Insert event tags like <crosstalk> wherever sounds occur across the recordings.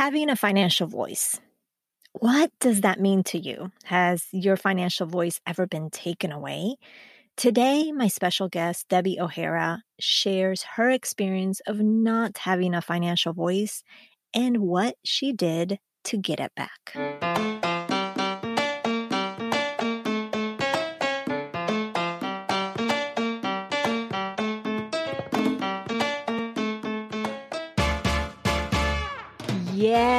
Having a financial voice. What does that mean to you? Has your financial voice ever been taken away? Today, my special guest, Debbie O'Hara, shares her experience of not having a financial voice and what she did to get it back.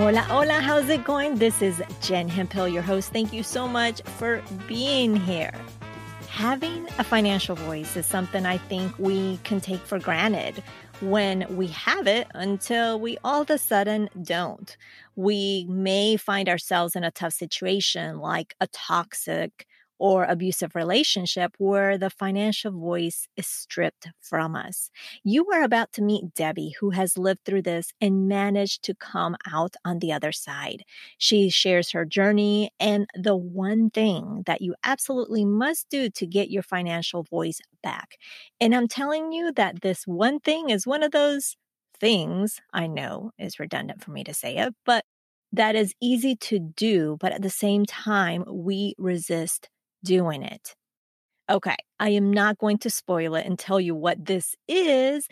Hola, hola, how's it going? This is Jen Hemphill, your host. Thank you so much for being here. Having a financial voice is something I think we can take for granted when we have it until we all of a sudden don't. We may find ourselves in a tough situation like a toxic or abusive relationship where the financial voice is stripped from us. You are about to meet Debbie, who has lived through this and managed to come out on the other side. She shares her journey and the one thing that you absolutely must do to get your financial voice back. And I'm telling you that this one thing is one of those things I know is redundant for me to say it, but that is easy to do, but at the same time, we resist doing it. Okay, I am not going to spoil it and tell you what this is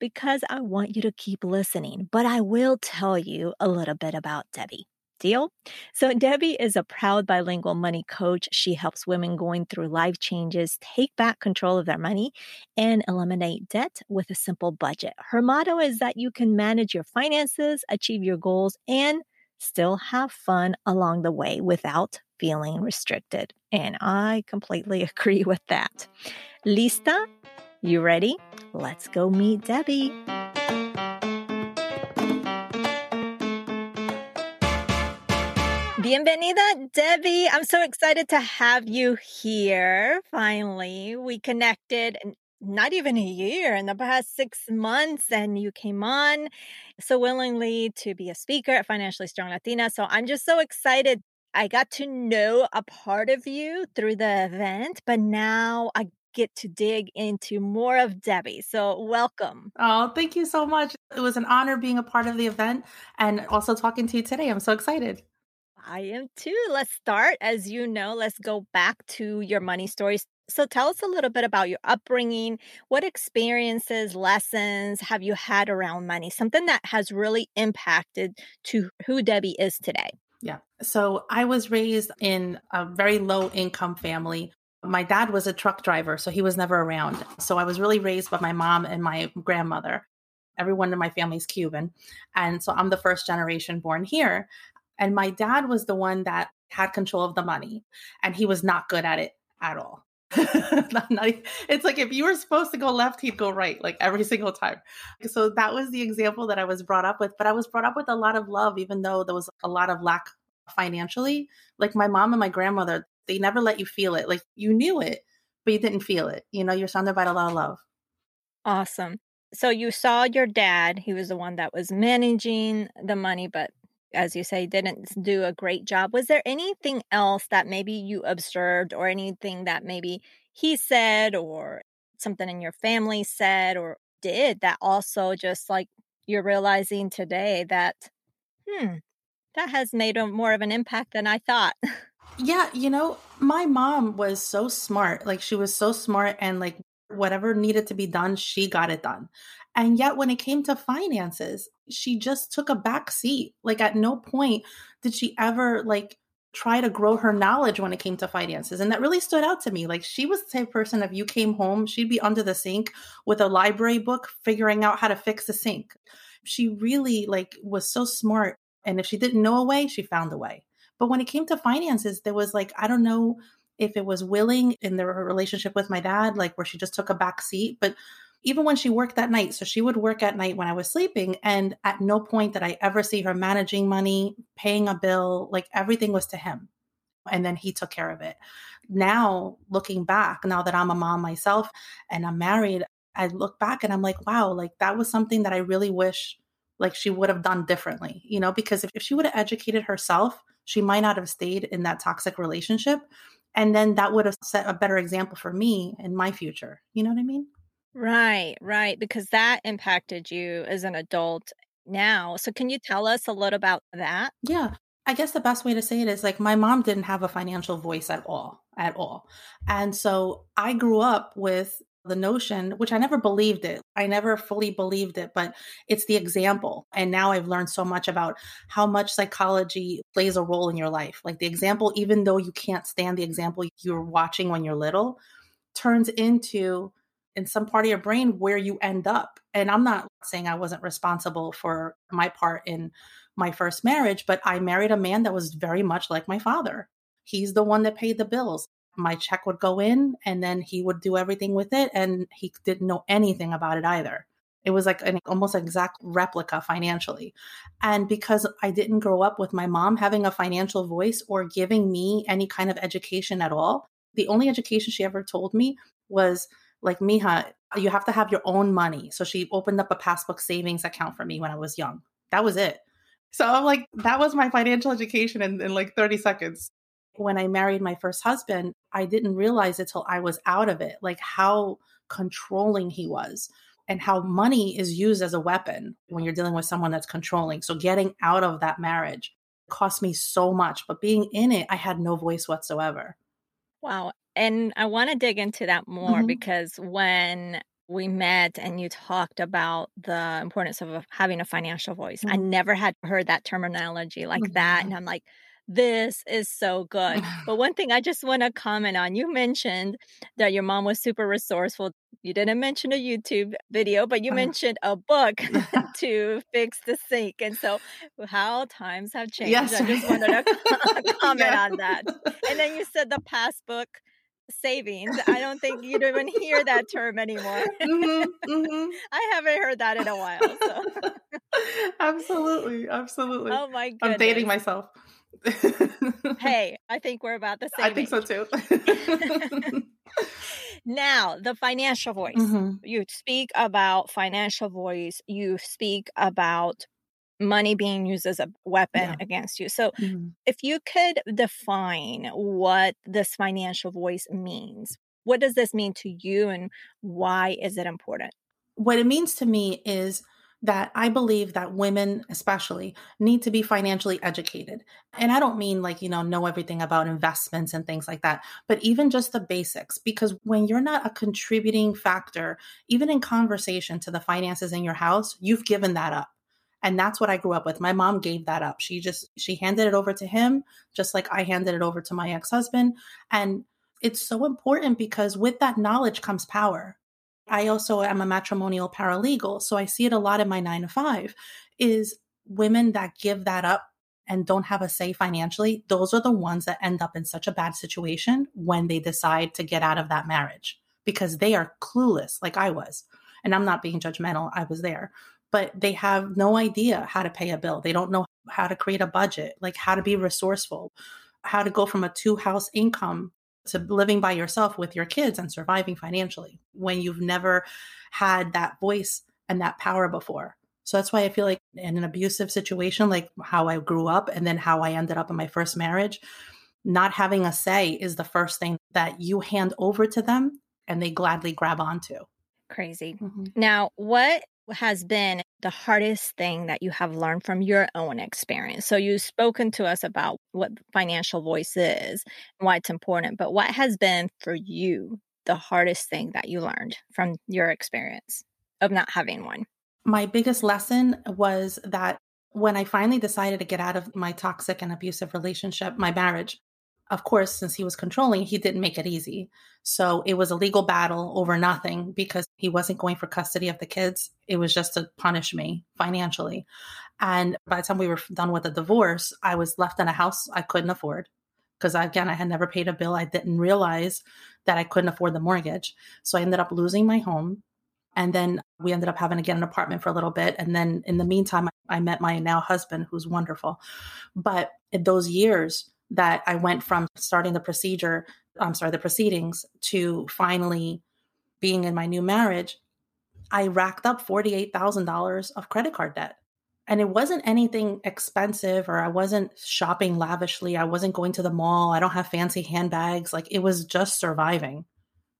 because I want you to keep listening, but I will tell you a little bit about Debbie. Deal? So, Debbie is a proud bilingual money coach. She helps women going through life changes take back control of their money and eliminate debt with a simple budget. Her motto is that you can manage your finances, achieve your goals, and still have fun along the way without feeling restricted. And I completely <laughs> agree with that. Lista? You ready? Let's go meet Debbie. Bienvenida, Debbie. I'm so excited to have you here. Finally, we connected not even a year in the past six months and you came on so willingly to be a speaker at financially strong latina so i'm just so excited i got to know a part of you through the event but now i get to dig into more of debbie so welcome oh thank you so much it was an honor being a part of the event and also talking to you today i'm so excited I am too. Let's start. As you know, let's go back to your money stories. So tell us a little bit about your upbringing. What experiences, lessons have you had around money? Something that has really impacted to who Debbie is today. Yeah. So I was raised in a very low income family. My dad was a truck driver, so he was never around. So I was really raised by my mom and my grandmother. Everyone in my family is Cuban. And so I'm the first generation born here. And my dad was the one that had control of the money, and he was not good at it at all. <laughs> not, not, it's like if you were supposed to go left, he'd go right, like every single time. So that was the example that I was brought up with. But I was brought up with a lot of love, even though there was a lot of lack financially. Like my mom and my grandmother, they never let you feel it. Like you knew it, but you didn't feel it. You know, you're surrounded by a lot of love. Awesome. So you saw your dad, he was the one that was managing the money, but as you say, didn't do a great job. Was there anything else that maybe you observed or anything that maybe he said or something in your family said or did that also just like you're realizing today that, hmm, that has made a, more of an impact than I thought? Yeah, you know, my mom was so smart. Like she was so smart and like whatever needed to be done, she got it done. And yet, when it came to finances, she just took a back seat. Like, at no point did she ever like try to grow her knowledge when it came to finances. And that really stood out to me. Like, she was the type person, if you came home, she'd be under the sink with a library book figuring out how to fix the sink. She really like was so smart. And if she didn't know a way, she found a way. But when it came to finances, there was like, I don't know if it was willing in the relationship with my dad, like where she just took a back seat. But even when she worked that night, so she would work at night when I was sleeping. And at no point did I ever see her managing money, paying a bill, like everything was to him. And then he took care of it. Now, looking back, now that I'm a mom myself and I'm married, I look back and I'm like, wow, like that was something that I really wish like she would have done differently, you know, because if, if she would have educated herself, she might not have stayed in that toxic relationship. And then that would have set a better example for me in my future. You know what I mean? Right, right. Because that impacted you as an adult now. So, can you tell us a little about that? Yeah. I guess the best way to say it is like my mom didn't have a financial voice at all, at all. And so I grew up with the notion, which I never believed it. I never fully believed it, but it's the example. And now I've learned so much about how much psychology plays a role in your life. Like the example, even though you can't stand the example you're watching when you're little, turns into in some part of your brain where you end up. And I'm not saying I wasn't responsible for my part in my first marriage, but I married a man that was very much like my father. He's the one that paid the bills my check would go in and then he would do everything with it and he didn't know anything about it either it was like an almost exact replica financially and because i didn't grow up with my mom having a financial voice or giving me any kind of education at all the only education she ever told me was like mija you have to have your own money so she opened up a passbook savings account for me when i was young that was it so i'm like that was my financial education in, in like 30 seconds when I married my first husband, I didn't realize it till I was out of it, like how controlling he was and how money is used as a weapon when you're dealing with someone that's controlling. So getting out of that marriage cost me so much, but being in it, I had no voice whatsoever. Wow. And I want to dig into that more mm-hmm. because when we met and you talked about the importance of having a financial voice, mm-hmm. I never had heard that terminology like mm-hmm. that. And I'm like, this is so good. <sighs> But one thing I just want to comment on you mentioned that your mom was super resourceful. You didn't mention a YouTube video, but you uh, mentioned a book <laughs> to fix the sink. And so, how times have changed. Yes. I just wanted to <laughs> <laughs> comment yeah. on that. And then you said the passbook savings. I don't think you even hear that term anymore. <laughs> Mm-hmm, mm-hmm. <laughs> I haven't heard that in a while. So. <laughs> absolutely, absolutely. Oh my god, I'm dating myself hey, I think we're about the same. I think age. so too. now, the financial voice. Mm-hmm. You speak about financial voice, you speak about money being used as a weapon yeah. against you. So, mm-hmm. if you could define what this financial voice means, what does this mean to you and why is it important? What it means to me is that I believe that women, especially, need to be financially educated. And I don't mean like, you know, know everything about investments and things like that, but even just the basics. Because when you're not a contributing factor, even in conversation to the finances in your house, you've given that up. And that's what I grew up with. My mom gave that up. She just, she handed it over to him, just like I handed it over to my ex husband. And it's so important because with that knowledge comes power I also am a matrimonial paralegal. So I see it a lot in my nine to five is women that give that up and don't have a say financially. Those are the ones that end up in such a bad situation when they decide to get out of that marriage because they are clueless, like I was. And I'm not being judgmental, I was there, but they have no idea how to pay a bill. They don't know how to create a budget, like how to be resourceful, how to go from a two house income to living by yourself with your kids and surviving financially when you've never had that voice and that power before. So that's why I feel like in an abusive situation, like how I grew up and then how I ended up in my first marriage, not having a say is the first thing that you hand over to them and they gladly grab onto. Crazy. Mm-hmm. Now, what has been the hardest thing that you have learned from your own experience? So, you've spoken to us about what financial voice is and why it's important, but what has been for you the hardest thing that you learned from your experience of not having one? My biggest lesson was that when I finally decided to get out of my toxic and abusive relationship, my marriage, of course, since he was controlling, he didn't make it easy. So it was a legal battle over nothing because he wasn't going for custody of the kids. It was just to punish me financially. And by the time we were done with the divorce, I was left in a house I couldn't afford. because again, I had never paid a bill. I didn't realize that I couldn't afford the mortgage. So I ended up losing my home. And then we ended up having to get an apartment for a little bit. And then in the meantime, I met my now husband, who's wonderful. But in those years that I went from starting the procedure, I'm sorry, the proceedings to finally being in my new marriage, I racked up $48,000 of credit card debt. And it wasn't anything expensive or I wasn't shopping lavishly. I wasn't going to the mall. I don't have fancy handbags. Like it was just surviving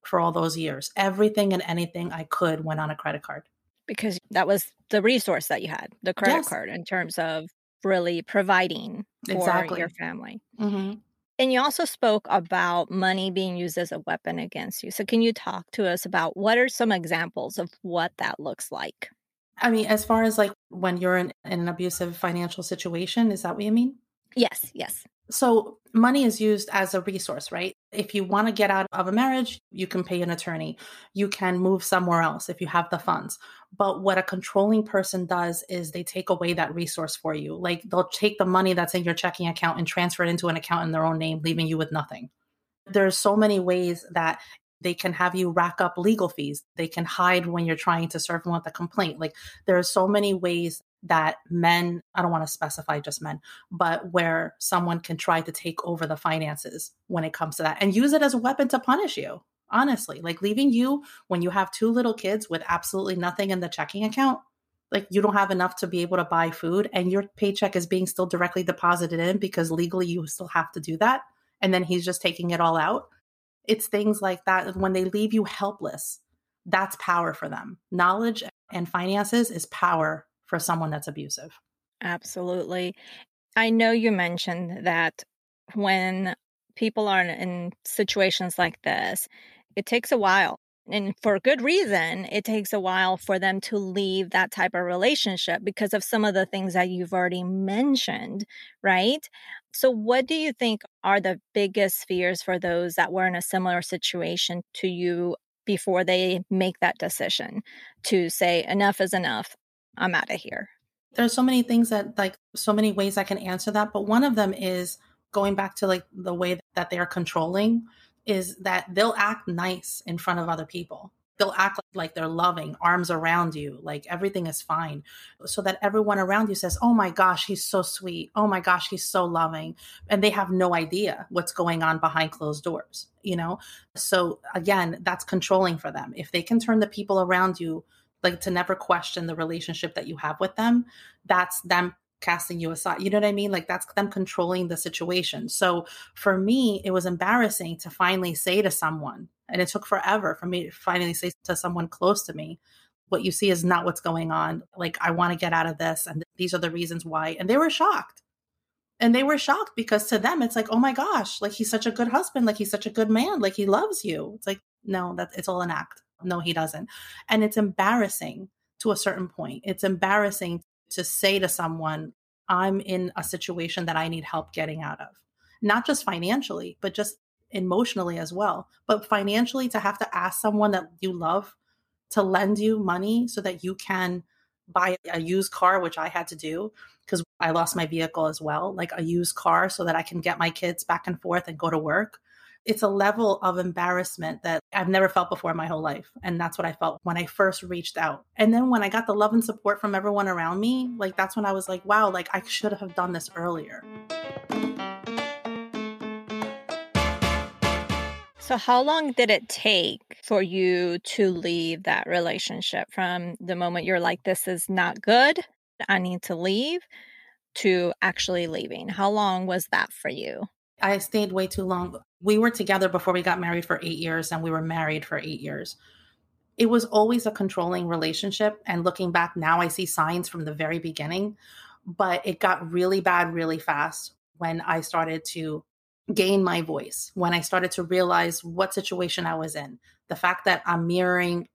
for all those years. Everything and anything I could went on a credit card. Because that was the resource that you had, the credit Yes. card, in terms of really providing for Exactly. your family. hmm And you also spoke about money being used as a weapon against you. So, can you talk to us about what are some examples of what that looks like? I mean, as far as like when you're in, in an abusive financial situation, is that what you mean? Yes, yes. So, money is used as a resource, right? If you want to get out of a marriage, you can pay an attorney. You can move somewhere else if you have the funds. But what a controlling person does is they take away that resource for you. Like they'll take the money that's in your checking account and transfer it into an account in their own name, leaving you with nothing. There's so many ways that they can have you rack up legal fees. They can hide when you're trying to serve them with a complaint. Like there are so many ways that men, I don't want to specify just men, but where someone can try to take over the finances when it comes to that and use it as a weapon to punish you. Honestly, like leaving you when you have two little kids with absolutely nothing in the checking account, like you don't have enough to be able to buy food and your paycheck is being still directly deposited in because legally you still have to do that. And then he's just taking it all out. It's things like that. When they leave you helpless, that's power for them. Knowledge and finances is power for someone that's abusive. Absolutely. I know you mentioned that when people are in situations like this, it takes a while. And for good reason, it takes a while for them to leave that type of relationship because of some of the things that you've already mentioned, right? So, what do you think are the biggest fears for those that were in a similar situation to you before they make that decision to say, enough is enough, I'm out of here? there's so many things that like so many ways I can answer that, but one of them is going back to like the way that they are controlling is that they'll act nice in front of other people. They'll act like they're loving, arms around you, like everything is fine. So that everyone around you says, Oh my gosh, he's so sweet. Oh my gosh, he's so loving. And they have no idea what's going on behind closed doors, you know? So again, that's controlling for them. If they can turn the people around you like to never question the relationship that you have with them that's them casting you aside you know what i mean? Like that's them controlling the situation. So for me it was embarrassing to finally say to someone and it took forever for me to finally say to someone close to me what you see is not what's going on. Like i want to get out of this and these are the reasons why. And they were shocked. And they were shocked because to them it's like oh my gosh like he's such a good husband like he's such a good man like he loves you. It's like no that it's all an act no he doesn't. And it's embarrassing to a certain point. It's embarrassing to say to someone i'm in a situation that i need help getting out of. Not just financially but just emotionally as well but financially to have to ask someone that you love to lend you money so that you can buy a used car which i had to do because i lost my vehicle as well like a used car so that i can get my kids back and forth and go to work it's a level of embarrassment that I've never felt before in my whole life. And that's what I felt when I first reached out. And then when I got the love and support from everyone around me, like that's when I was like, wow, like I should have done this earlier. So, how long did it take for you to leave that relationship from the moment you're like, this is not good, I need to leave, to actually leaving? How long was that for you? I stayed way too long. We were together before we got married for eight years, and we were married for eight years. It was always a controlling relationship. And looking back now, I see signs from the very beginning, but it got really bad really fast when I started to gain my voice, when I started to realize what situation I was in. The fact that I'm mirroring,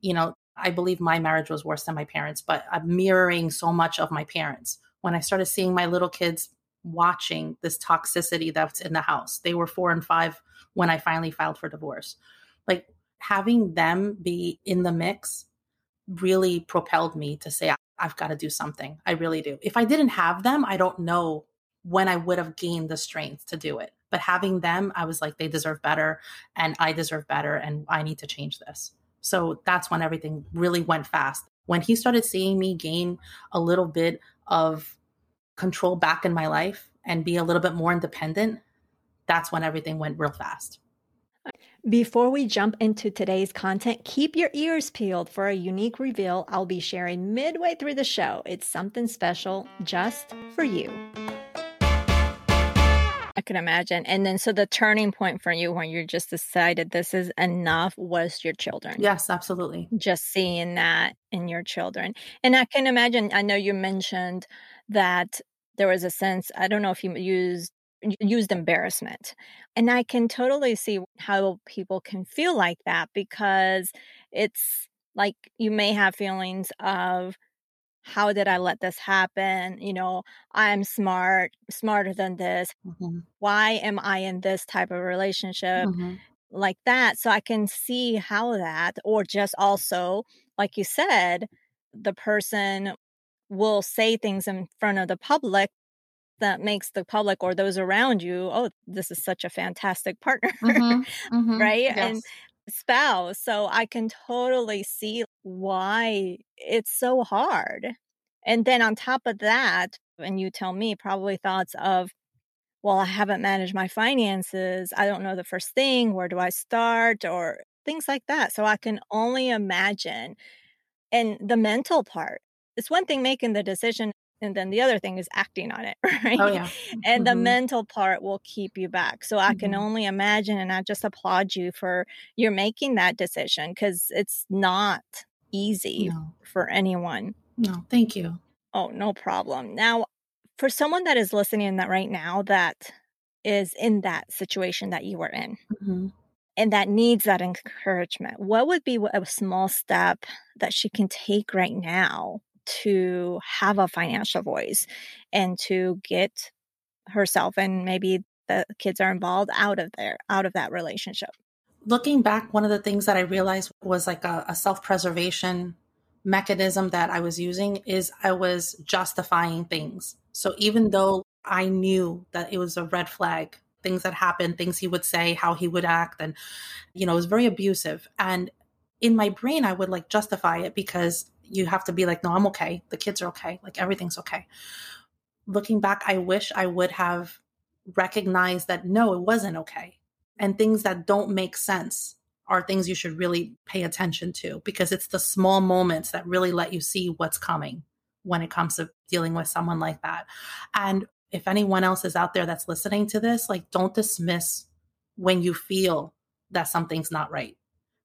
you know, I believe my marriage was worse than my parents, but I'm mirroring so much of my parents. When I started seeing my little kids watching this toxicity that's in the house. They were four and five when I finally filed for divorce. Like having them be in the mix really propelled me to say, I've got to do something. I really do. If I didn't have them, I don't know when I would have gained the strength to do it. But having them, I was like, they deserve better and I deserve better and I need to change this. So that's when everything really went fast. When he started seeing me gain a little bit of control back in my life and be a little bit more independent, that's when everything went real fast. Before we jump into today's content, keep your ears peeled for a unique reveal I'll be sharing midway through the show. It's something special just for you. I can imagine. And then, so the turning point for you when you just decided this is enough was your children. Yes, absolutely. Just seeing that in your children. And I can imagine, I know you mentioned that there was a sense, I don't know if you used used embarrassment. And I can totally see how people can feel like that because it's like you may have feelings of, how did I let this happen? You know, I'm smart, smarter than this. Mm-hmm. Why am I in this type of relationship mm-hmm. like that? So I can see how that, or just also, like you said, the person will say things in front of the public that makes the public or those around you, oh, this is such a fantastic partner, mm-hmm, <laughs> mm-hmm, right? Yes. And spouse. So I can totally see why it's so hard. And then on top of that, and you tell me probably thoughts of, well, I haven't managed my finances. I don't know the first thing. Where do I start? Or things like that. So I can only imagine. And the mental part, it's one thing making the decision and then the other thing is acting on it <laughs> right oh yeah and mm-hmm. the mental part will keep you back so i mm-hmm. can only imagine and i just applaud you for you're making that decision because it's not easy no. for anyone no thank you oh no problem now for someone that is listening that right now that is in that situation that you were in mm-hmm. and that needs that encouragement what would be a small step that she can take right now to have a financial voice and to get herself and maybe the kids are involved out of there out of that relationship. Looking back one of the things that i realized was like a, a self-preservation mechanism that i was using is i was justifying things. So even though i knew that it was a red flag things that happened things he would say how he would act and you know it was very abusive. And in my brain i would like justify it because you have to be like, no, I'm okay. The kids are okay. Like everything's okay. Looking back, I wish I would have recognized that no, it wasn't okay. And things that don't make sense are things you should really pay attention to because it's the small moments that really let you see what's coming when it comes to dealing with someone like that. And if anyone else is out there that's listening to this, like don't dismiss when you feel that something's not right.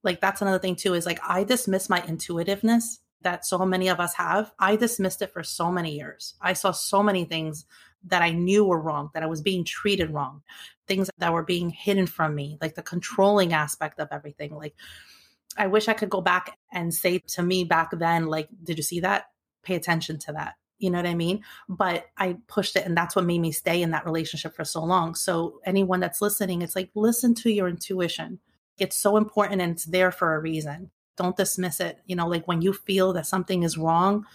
Like that's another thing too is like I dismiss my intuitiveness that so many of us have, I dismissed it for so many years. I saw so many things that I knew were wrong, that I was being treated wrong, things that were being hidden from me, like the controlling aspect of everything. Like, I wish I could go back and say to me back then, like, did you see that? Pay attention to that. You know what I mean? But I pushed it, and that's what made me stay in that relationship for so long. So, anyone that's listening, it's like, listen to your intuition. It's so important and it's there for a reason don't dismiss it. You know, like when you feel that something is wrong,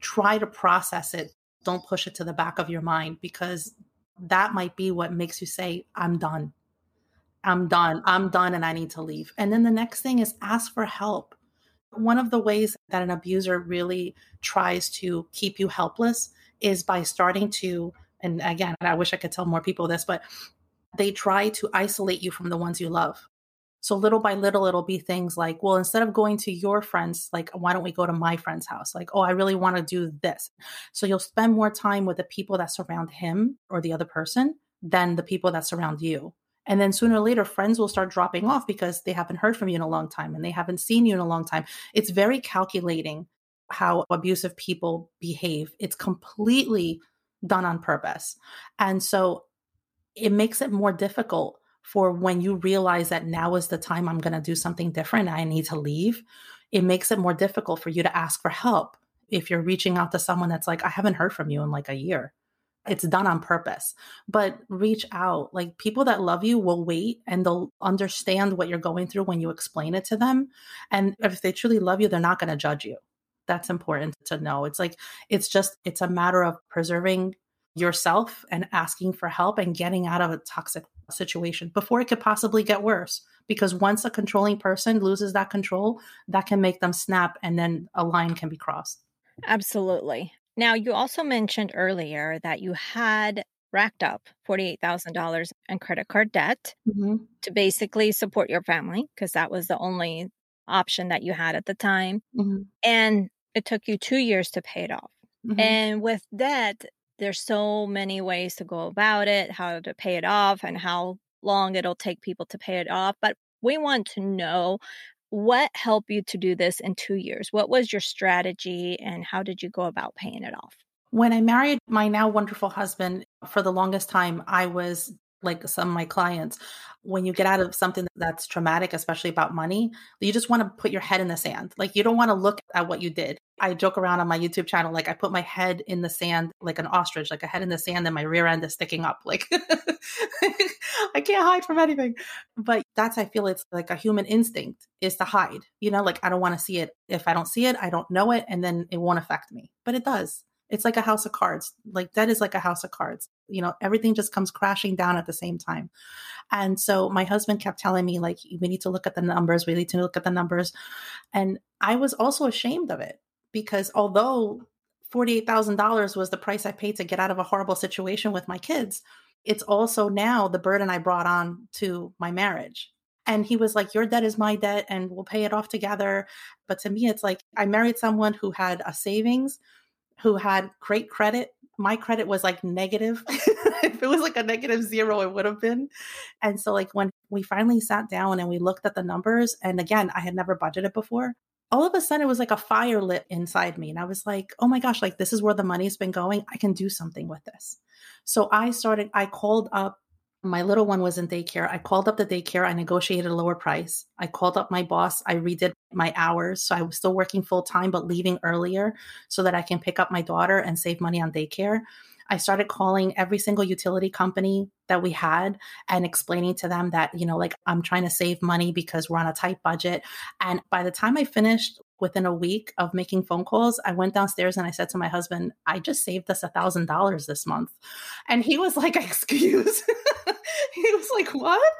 try to process it. Don't push it to the back of your mind because that might be what makes you say, I'm done. I'm done. I'm done and I need to leave. And then the next thing is ask for help. One of the ways that an abuser really tries to keep you helpless is by starting to, and again, I wish I could tell more people this, but they try to isolate you from the ones you love. So little by little, it'll be things like, well, instead of going to your friends, like, why don't we go to my friend's house? Like, oh, I really want to do this. So you'll spend more time with the people that surround him or the other person than the people that surround you. And then sooner or later, friends will start dropping off because they haven't heard from you in a long time and they haven't seen you in a long time. It's very calculating how abusive people behave. It's completely done on purpose. And so it makes it more difficult for when you realize that now is the time I'm going to do something different, I need to leave, it makes it more difficult for you to ask for help. If you're reaching out to someone that's like, I haven't heard from you in like a year, it's done on purpose. But reach out. Like people that love you will wait and they'll understand what you're going through when you explain it to them. And if they truly love you, they're not going to judge you. That's important to know. It's like, it's just, it's a matter of preserving yourself and asking for help and getting out of a toxic situation before it could possibly get worse. Because once a controlling person loses that control, that can make them snap and then a line can be crossed. Absolutely. Now, you also mentioned earlier that you had racked up $48,000 in credit card debt mm-hmm. to basically support your family because that was the only option that you had at the time. Mm-hmm. And it took you two years to pay it off. Mm-hmm. And with debt, there's so many ways to go about it, how to pay it off, and how long it'll take people to pay it off. But we want to know what helped you to do this in two years? What was your strategy and how did you go about paying it off? When I married my now wonderful husband, for the longest time, I was like some of my clients, when you get out of something that's traumatic, especially about money, you just want to put your head in the sand. Like you don't want to look at what you did. I joke around on my YouTube channel, like I put my head in the sand like an ostrich, like a head in the sand and my rear end is sticking up. Like <laughs> I can't hide from anything. But that's, I feel it's like a human instinct is to hide. You know, like I don't want to see it. If I don't see it, I don't know it and then it won't affect me. But it does. It's like a house of cards. Like that is like a house of cards. You know, everything just comes crashing down at the same time. And so my husband kept telling me, like, we need to look at the numbers. We need to look at the numbers. And I was also ashamed of it because although $48,000 was the price I paid to get out of a horrible situation with my kids, it's also now the burden I brought on to my marriage. And he was like, Your debt is my debt and we'll pay it off together. But to me, it's like I married someone who had a savings who had great credit. My credit was like negative. <laughs> if it was like a negative zero, it would have been. And so, like, when we finally sat down and we looked at the numbers, and again, I had never budgeted before, all of a sudden it was like a fire lit inside me. And I was like, oh my gosh, like, this is where the money's been going. I can do something with this. So I started, I called up my little one was in daycare. I called up the daycare. I negotiated a lower price. I called up my boss. I redid my hours. So I was still working full time, but leaving earlier so that I can pick up my daughter and save money on daycare. I started calling every single utility company that we had and explaining to them that, you know, like I'm trying to save money because we're on a tight budget. And by the time I finished within a week of making phone calls, I went downstairs and I said to my husband, I just saved us a thousand dollars this month. And he was like, <laughs> excuse. <laughs> he was like, what?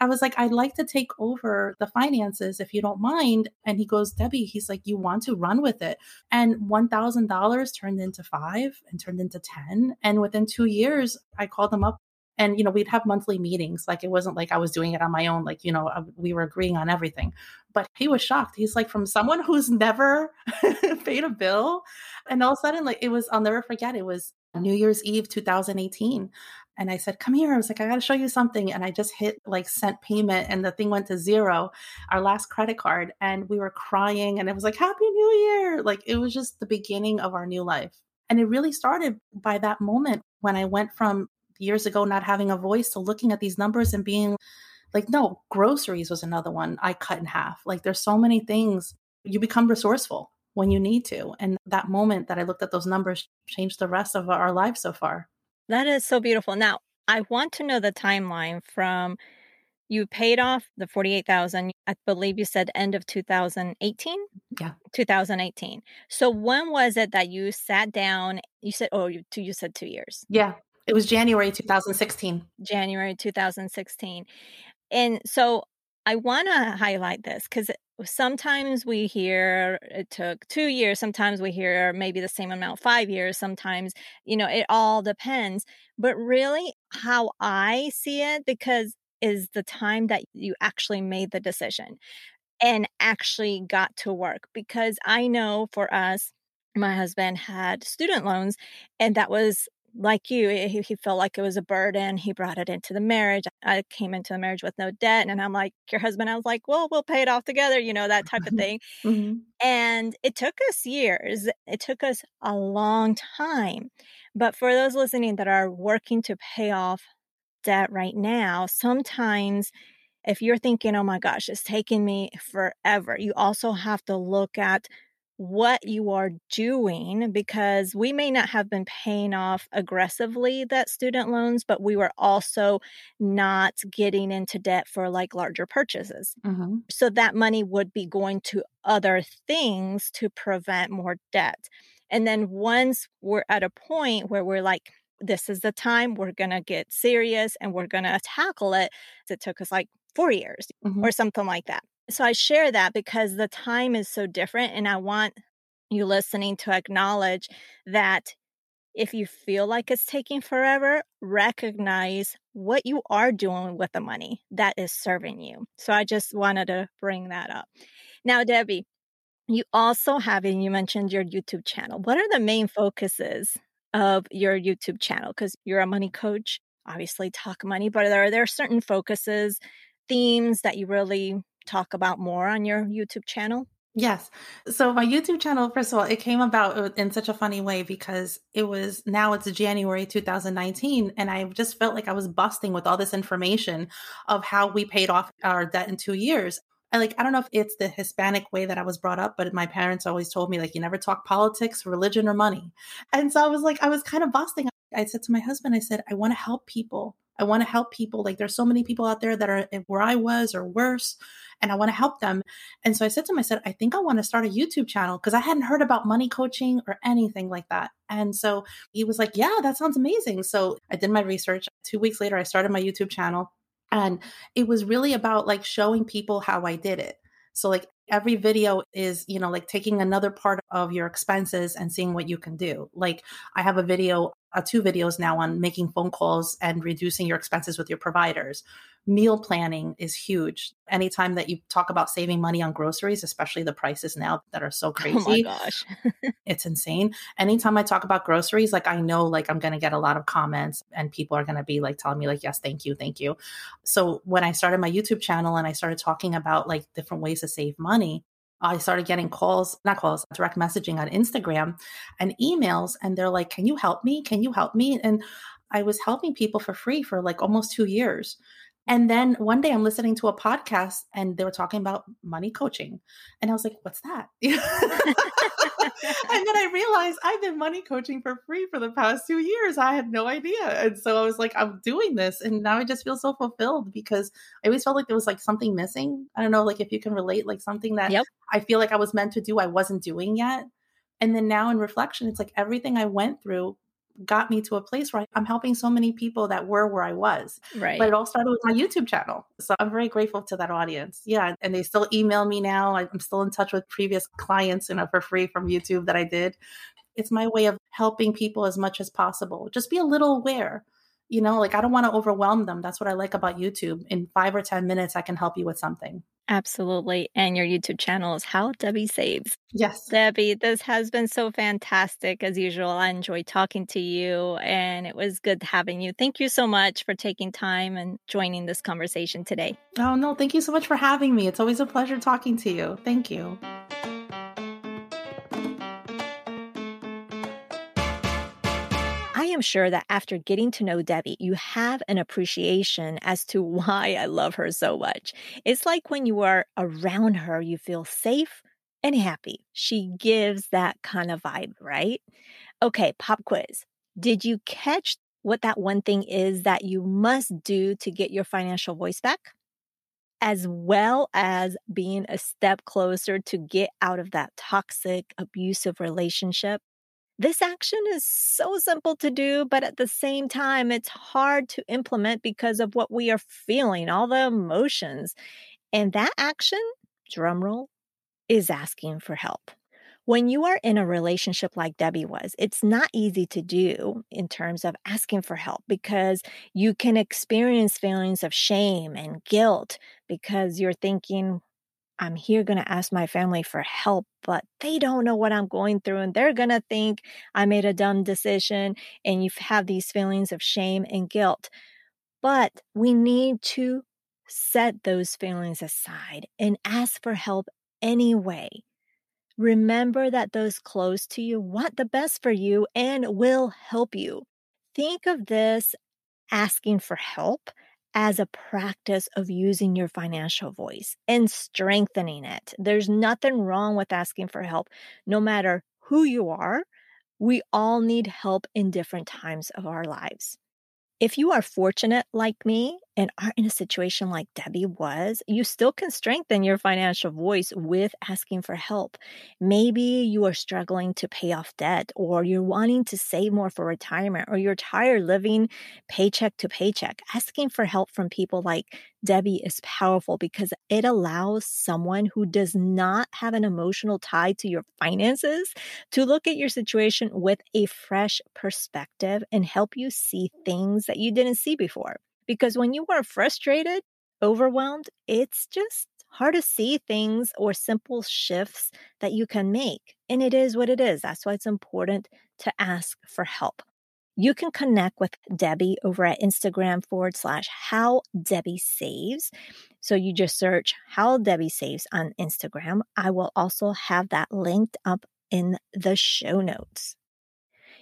I was like, I'd like to take over the finances if you don't mind. And he goes, Debbie, he's like, you want to run with it. And $1,000 turned into five and turned into 10. And within two years, I called him up and you know we'd have monthly meetings like it wasn't like i was doing it on my own like you know we were agreeing on everything. But he was shocked. He's like from someone who's never <laughs> paid a bill and all of a sudden like it was i'll never forget it was new year's eve 2018 and i said come here. I was like i gotta show you something and i just hit like sent payment and the thing went to zero our last credit card and we were crying and it was like happy new year! Like it was just the beginning of our new life. And it really started by that moment when I went from years ago not having a voice to looking at these numbers and being like no groceries was another one i cut in half. Like there's so many things. You become resourceful when you need to and that moment that i looked at those numbers changed the rest of our lives so far. That is so beautiful. Now i want to know the timeline from you paid off the 48,000 I believe you said end of 2018 yeah. 2018 so when was it that you sat down you said oh you, two, you said 2 years? Yeah it was January 2016. January 2016. And so I want to highlight this because sometimes we hear it took two years, sometimes we hear maybe the same amount, five years, sometimes, you know, it all depends. But really, how I see it, because is the time that you actually made the decision and actually got to work. Because I know for us, my husband had student loans, and that was like you, he, he, felt like it was a burden. He brought it into the marriage. I came into the marriage with no debt. And I'm like, your husband, I was like, well, we'll pay it off together, you know, that type of <laughs> thing. Mm-hmm. And it took us years. It took us a long time. But for those listening that are working to pay off debt right now, sometimes if you're thinking, oh my gosh, it's taking me forever, you also have to look at what you are doing because we may not have been paying off aggressively that student loans, but we were also not getting into debt for like larger purchases. Mm-hmm. So that money would be going to other things to prevent more debt. And then once we're at a point where we're like, this is the time we're going to get serious and we're going to tackle it. It took us like four years mm-hmm. or something like that. So I share that because the time is so different. And I want you listening to acknowledge that if you feel like it's taking forever, recognize what you are doing with the money that is serving you. So I just wanted to bring that up. Now, Debbie, you also have, and you mentioned your YouTube channel. What are the main focuses of your YouTube channel? Because you're a money coach, obviously talk money, but are there certain focuses, themes that you really talk about more on your YouTube channel? Yes. So my YouTube channel, first of all, it came about uh, in such a funny way because it was now it's January 2019, and I just felt like I was busting with all this information of how we paid off our debt in two years. I like I don't know if it's the Hispanic way that I was brought up, but my parents always told me like you never talk politics, religion, or money. And so I was like, I was kind of busting. I said to my husband, I said, I want to help people. I want to help people. Like there's so many people out there that are where I was or worse, and I want to help them. And so I said to him, I said, I think I want to start a YouTube channel because I hadn't heard about money coaching or anything like that. And so he was like, Yeah, that sounds amazing. So I did my research. Two weeks later, I started my YouTube channel. And it was really about like showing people how I did it. So like every video is, you know, like taking another part of your expenses and seeing what you can do. Like I have a video, uh, two videos now on making phone calls and reducing your expenses with your providers meal planning is huge. Anytime that you talk about saving money on groceries, especially the prices now that are so crazy. <laughs> Oh my gosh. <laughs> it's insane. Anytime I talk about groceries, like I know like I'm going to get a lot of comments and people are going to be like telling me like yes, thank you, thank you. So when I started my YouTube channel and I started talking about like different ways to save money, I started getting calls, not calls, direct messaging on Instagram and emails. And they're like, Can you help me? Can you help me? And I was helping people for free for like almost two years. And then one day I'm listening to a podcast and they were talking about money coaching. And I was like, what's that? <laughs> <laughs> and then I realized I've been money coaching for free for the past two years. I had no idea. And so I was like, I'm doing this. And now I just feel so fulfilled because I always felt like there was like something missing. I don't know, like if you can relate, like something that yep. I feel like I was meant to do, I wasn't doing yet. And then now in reflection, it's like everything I went through got me to a place where I'm helping so many people that were where I was. Right. But it all started with my YouTube channel. So I'm very grateful to that audience. Yeah. And they still email me now. I'm still in touch with previous clients, you know, for free from YouTube that I did. It's my way of helping people as much as possible. Just be a little aware. You know, like I don't want to overwhelm them. That's what I like about YouTube. In five or 10 minutes, I can help you with something. Absolutely. And your YouTube channel is How Debbie Saves. Yes. Debbie, this has been so fantastic as usual. I enjoyed talking to you and it was good having you. Thank you so much for taking time and joining this conversation today. Oh, no. Thank you so much for having me. It's always a pleasure talking to you. Thank you. Am sure that after getting to know Debbie, you have an appreciation as to <laughs> why I love her so much. It's like when you are around her, you feel safe and happy. She gives that kind of vibe, right? Okay, pop quiz. Did you catch what that one thing is that you must do to get your financial voice back? As well as being a step closer to get out of that toxic, abusive relationship this action is so simple to do, but at the same time, it's hard to implement because of what we are feeling, all the emotions. And that action, drumroll, is asking for help. When you are in a relationship like Debbie was, it's not easy to do in terms of asking for help because you can experience feelings of shame and guilt because you're thinking, I'm here going to ask my family for help, but they don't know what I'm going through and they're going to think I made a dumb decision and you have these feelings of shame and guilt. But we need to set those feelings aside and ask for help anyway. Remember that those close to you want the best for you and will help you. Think of this asking for help as a practice of using your financial voice and strengthening it. There's nothing wrong with asking for help, no matter who you are. We all need help in different times of our lives. If you are fortunate like me and aren't in a situation like Debbie was, you still can strengthen your financial voice with asking for help. Maybe you are struggling to pay off debt, or you're wanting to save more for retirement, or you're tired living paycheck to paycheck. Asking for help from people like Debbie is powerful because it allows someone who does not have an emotional tie to your finances to look at your situation with a fresh perspective and help you see things that you didn't see before. Because when you are frustrated, overwhelmed, it's just hard to see things or simple shifts that you can make. And it is what it is. That's why it's important to ask for help. You can connect with Debbie over at Instagram forward slash how Debbie saves. So you just search how Debbie saves on Instagram. I will also have that linked up in the show notes.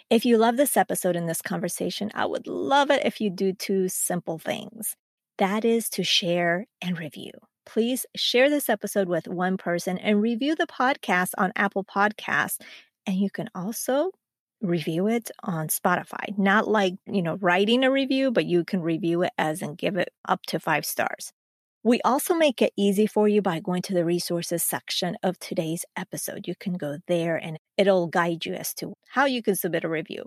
If you love this episode and this conversation, I would love it if you do two simple things. That is to share and review. Please share this episode with one person and review the podcast on Apple Podcasts. And you can also review it on Spotify. Not like, you know, writing a review, but you can review it as and give it up to five stars. We also make it easy for you by going to the resources section of today's episode. You can go there and it'll guide you as to how you can submit a review.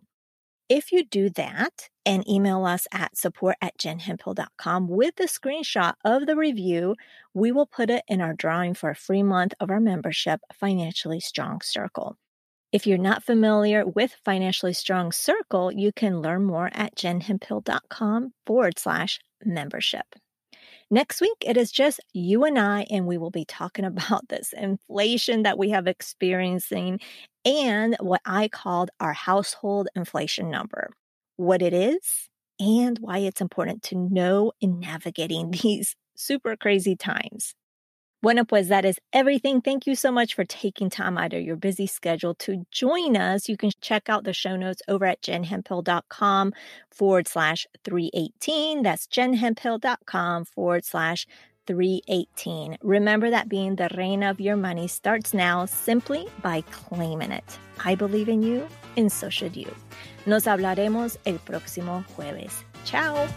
If you do that and email us at support at jenhemphill.com with the screenshot of the review, we will put it in our drawing for a free month of our membership, Financially Strong Circle. If you're not familiar with Financially Strong Circle, you can learn more at jenhemphill.com forward slash membership. Next week, it is just you and I, and we will be talking <laughs> about this inflation that we have experiencing and what I called our household inflation number, what it is, and why it's important to know in navigating <laughs> these super crazy times. Bueno, pues that is everything. Thank you so much for taking time out of your busy schedule to join us. You can check out the show notes over at jenhemphill.com forward slash 318. That's jenhemphill.com forward slash 318. Remember that being the reina of your money starts now simply by claiming it. I believe in you, and so should you. Nos hablaremos el próximo jueves. Ciao.